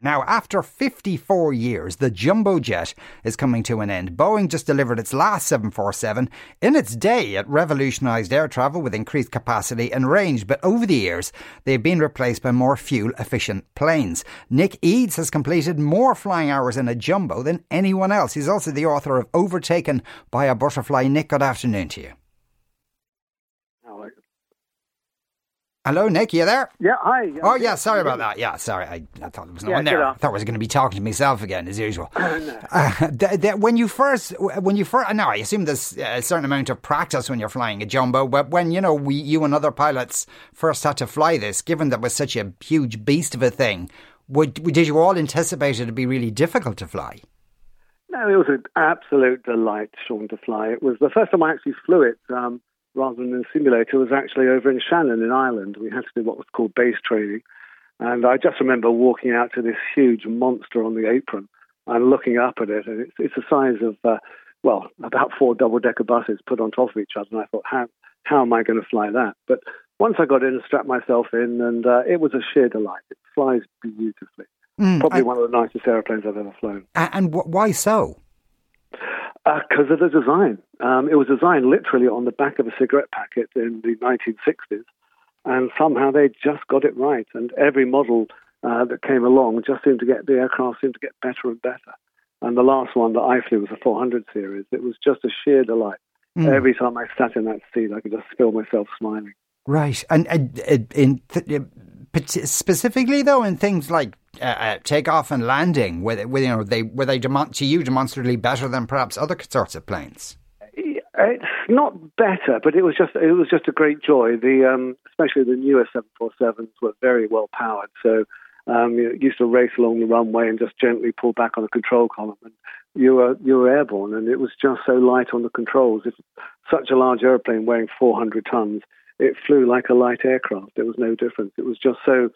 Now, after 54 years, the jumbo jet is coming to an end. Boeing just delivered its last 747. In its day, it revolutionised air travel with increased capacity and range, but over the years, they've been replaced by more fuel efficient planes. Nick Eades has completed more flying hours in a jumbo than anyone else. He's also the author of Overtaken by a Butterfly. Nick, good afternoon to you. Hello, Nick. You there? Yeah. Hi. Oh, yeah. Sorry about that. Yeah. Sorry. I, I thought there was no Yeah, one there. I thought I was going to be talking to myself again, as usual. Uh, th- th- when you first, when you first, now I assume there's a certain amount of practice when you're flying a jumbo, but when you know we, you and other pilots first had to fly this, given that it was such a huge beast of a thing, would did you all anticipate it to be really difficult to fly? No, it was an absolute delight, Sean, to fly. It was the first time I actually flew it, um, rather than in a simulator, was actually over in Shannon in Ireland. We had to do what was called base training. And I just remember walking out to this huge monster on the apron and looking up at it. And it's, it's the size of, uh, well, about four double decker buses put on top of each other. And I thought, how, how am I going to fly that? But once I got in and strapped myself in, and uh, it was a sheer delight. It flies beautifully. Mm, Probably and, one of the nicest airplanes I've ever flown. and wh- why so? Because of the design. Um, it was designed literally on the back of a cigarette packet in the 1960s, and somehow they just got it right. And every model uh, that came along just seemed to get the aircraft seemed to get better and better. And the last one that I flew was a 400 series. It was just a sheer delight. Mm. Every time I sat in that seat, I could just feel myself smiling. Right, and, and, and in th- uh, specifically though, in things like uh, uh, takeoff and landing, were they, were, you know, they were they to you demonstrably better than perhaps other sorts of planes? It's not better, but it was just it was just a great joy. The um, especially the newer 747s were very well powered, so um, you used to race along the runway and just gently pull back on the control column, and you were you were airborne, and it was just so light on the controls. It's such a large airplane weighing 400 tons, it flew like a light aircraft. There was no difference. It was just so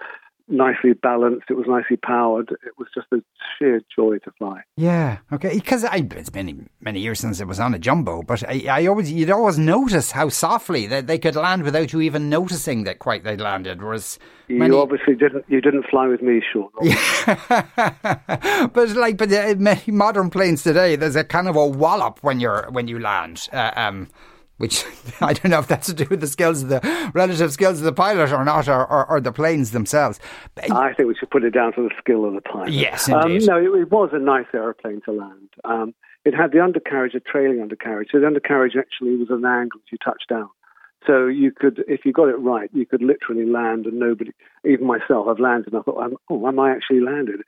nicely balanced. It was nicely powered. It was just a sheer joy to fly. Yeah, okay. Because it's many many years since it was on a jumbo, but I, I always you'd always notice how softly that they could land without you even noticing that quite they landed. Whereas You many, obviously didn't. You didn't fly with me, Sean. but like, but uh, many modern planes today, there's a kind of a wallop when you're when you land. Uh, um, which I don't know if that's to do with the skills of the relative skills of the pilot or not, or, or, or the planes themselves. I think we should put it down to the skill of the pilot. Yes, Um, no, it, it was a nice aeroplane to land. Um, it had the undercarriage, a trailing undercarriage. So the undercarriage actually was an angle as you touched down. So you could, if you got it right, you could literally land, and nobody, even myself, I've landed, and I thought, I'm, oh, am I actually landed?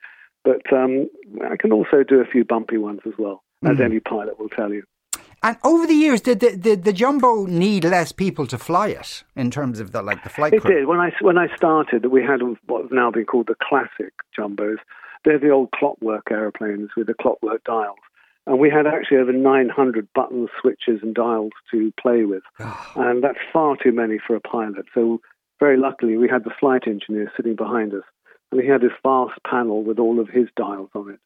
But um, I can also do a few bumpy ones as well, as Mm. any pilot will tell you. And over the years, did the, the, the jumbo need less people to fly it in terms of the like the flight It crew? did. When I when I started, we had what have now been called the classic jumbos. They're the old clockwork aeroplanes with the clockwork dials, and we had actually over 900 buttons, switches, and dials to play with, oh. and that's far too many for a pilot. So very luckily, we had the flight engineer sitting behind us, and he had this vast panel with all of his dials on it.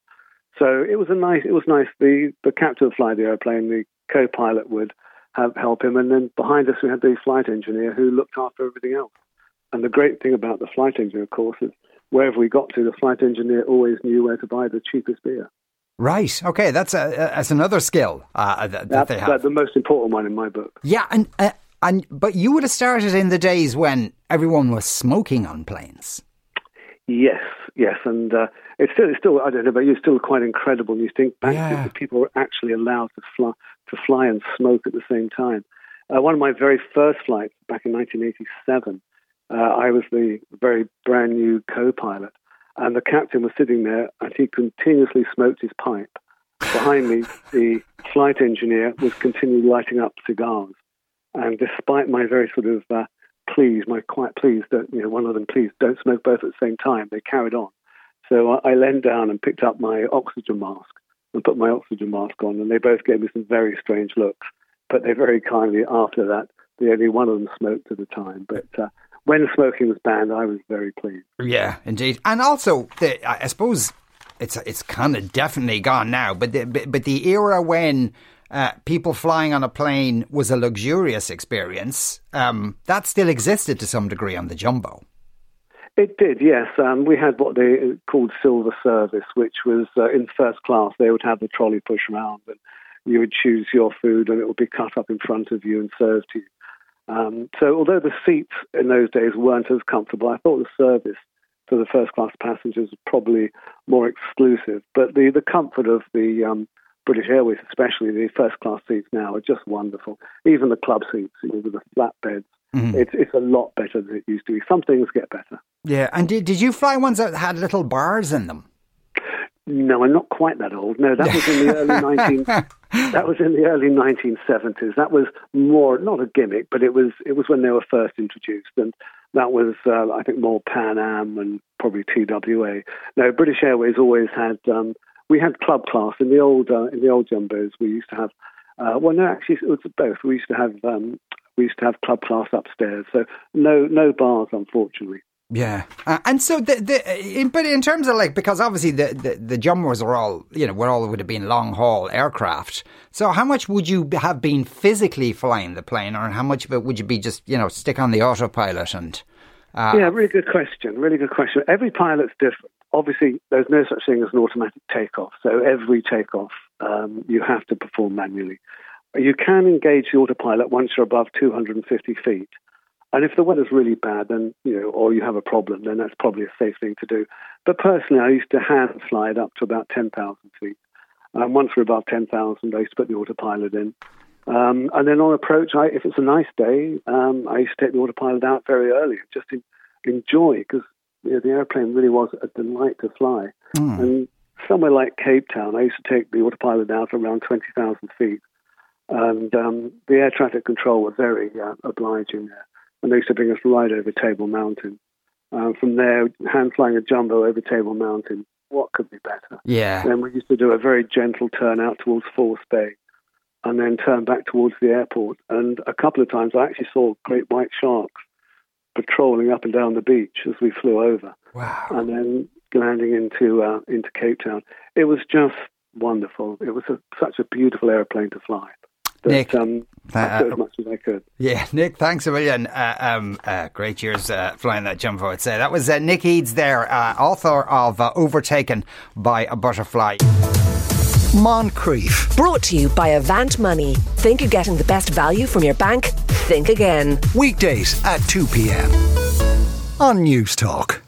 So it was a nice. It was nice. The the captain would fly the airplane. The co-pilot would have, help him, and then behind us we had the flight engineer who looked after everything else. And the great thing about the flight engineer, of course, is wherever we got to, the flight engineer always knew where to buy the cheapest beer. Right. Okay. That's a, that's another skill uh, that, that they have. the most important one in my book. Yeah, and uh, and but you would have started in the days when everyone was smoking on planes. Yes, yes, and uh, it's still, it's still, I don't know, but it's still quite incredible. You think back Yeah. that people were actually allowed to fly, to fly and smoke at the same time. Uh, one of my very first flights back in 1987, uh, I was the very brand new co-pilot, and the captain was sitting there, and he continuously smoked his pipe. Behind me, the flight engineer was continually lighting up cigars, and despite my very sort of uh, please, my quiet please, don't, you know, one of them, please don't smoke both at the same time. They carried on. So I, leaned down and picked up my oxygen mask and put my oxygen mask on, and they both gave me some very strange looks. But they very kindly, after that, the only one of them smoked at the time. But uh, when smoking was banned, I was very pleased. Yeah, indeed. And also, the, I suppose it's it's kind of definitely gone now. But the, but the era when uh, people flying on a plane was a luxurious experience. Um, that still existed to some degree on the jumbo. It did, yes. Um, we had what they called silver service, which was uh, in first class. They would have the trolley push around, and you would choose your food, and it would be cut up in front of you and served to you. Um, so, although the seats in those days weren't as comfortable, I thought the service for the first class passengers was probably more exclusive. But the, the comfort of the um, British Airways, especially the first class seats now, are just wonderful. Even the club seats you know, with the flat beds, mm-hmm. it's, it's a lot better than it used to be. Some things get better. Yeah, and did, did you fly ones that had little bars in them? No, I'm not quite that old. No, that was in the early 19. that was in the early 1970s. That was more not a gimmick, but it was it was when they were first introduced, and that was uh, I think more Pan Am and probably TWA. No, British Airways always had. Um, we had club class in the old uh, in the old jumbos. We used to have. Uh, well, no, actually, it was both. We used to have um, we used to have club class upstairs. So no no bars, unfortunately. Yeah, uh, and so the the in, but in terms of like because obviously the, the the jumbos are all you know were all would have been long haul aircraft. So how much would you have been physically flying the plane, or how much of it would you be just you know stick on the autopilot and? Uh, yeah, really good question. Really good question. Every pilot's different. Obviously, there's no such thing as an automatic takeoff. So every takeoff um, you have to perform manually. You can engage the autopilot once you're above 250 feet. And if the weather's really bad, then you know, or you have a problem, then that's probably a safe thing to do. But personally, I used to hand fly it up to about ten thousand feet. And once we're above ten thousand, I used to put the autopilot in, um, and then on approach, I, if it's a nice day, um, I used to take the autopilot out very early, just in, enjoy because you know, the airplane really was a delight to fly. Mm. And somewhere like Cape Town, I used to take the autopilot out around twenty thousand feet, and um, the air traffic control were very uh, obliging there and they used to bring us right over Table Mountain. Um, from there, hand flying a jumbo over Table Mountain. What could be better? Yeah. Then we used to do a very gentle turn out towards False Bay, and then turn back towards the airport. And a couple of times, I actually saw great white sharks patrolling up and down the beach as we flew over. Wow. And then landing into uh, into Cape Town. It was just wonderful. It was a, such a beautiful airplane to fly. But, Nick, um, uh, as much as I could. Yeah, Nick, thanks a million. Uh, um, uh, great years uh, flying that jumbo, I'd say. That was uh, Nick Eades there, uh, author of Overtaken by a Butterfly. Moncrieff. Brought to you by Avant Money. Think you're getting the best value from your bank? Think again. Weekdays at 2 p.m. on Newstalk.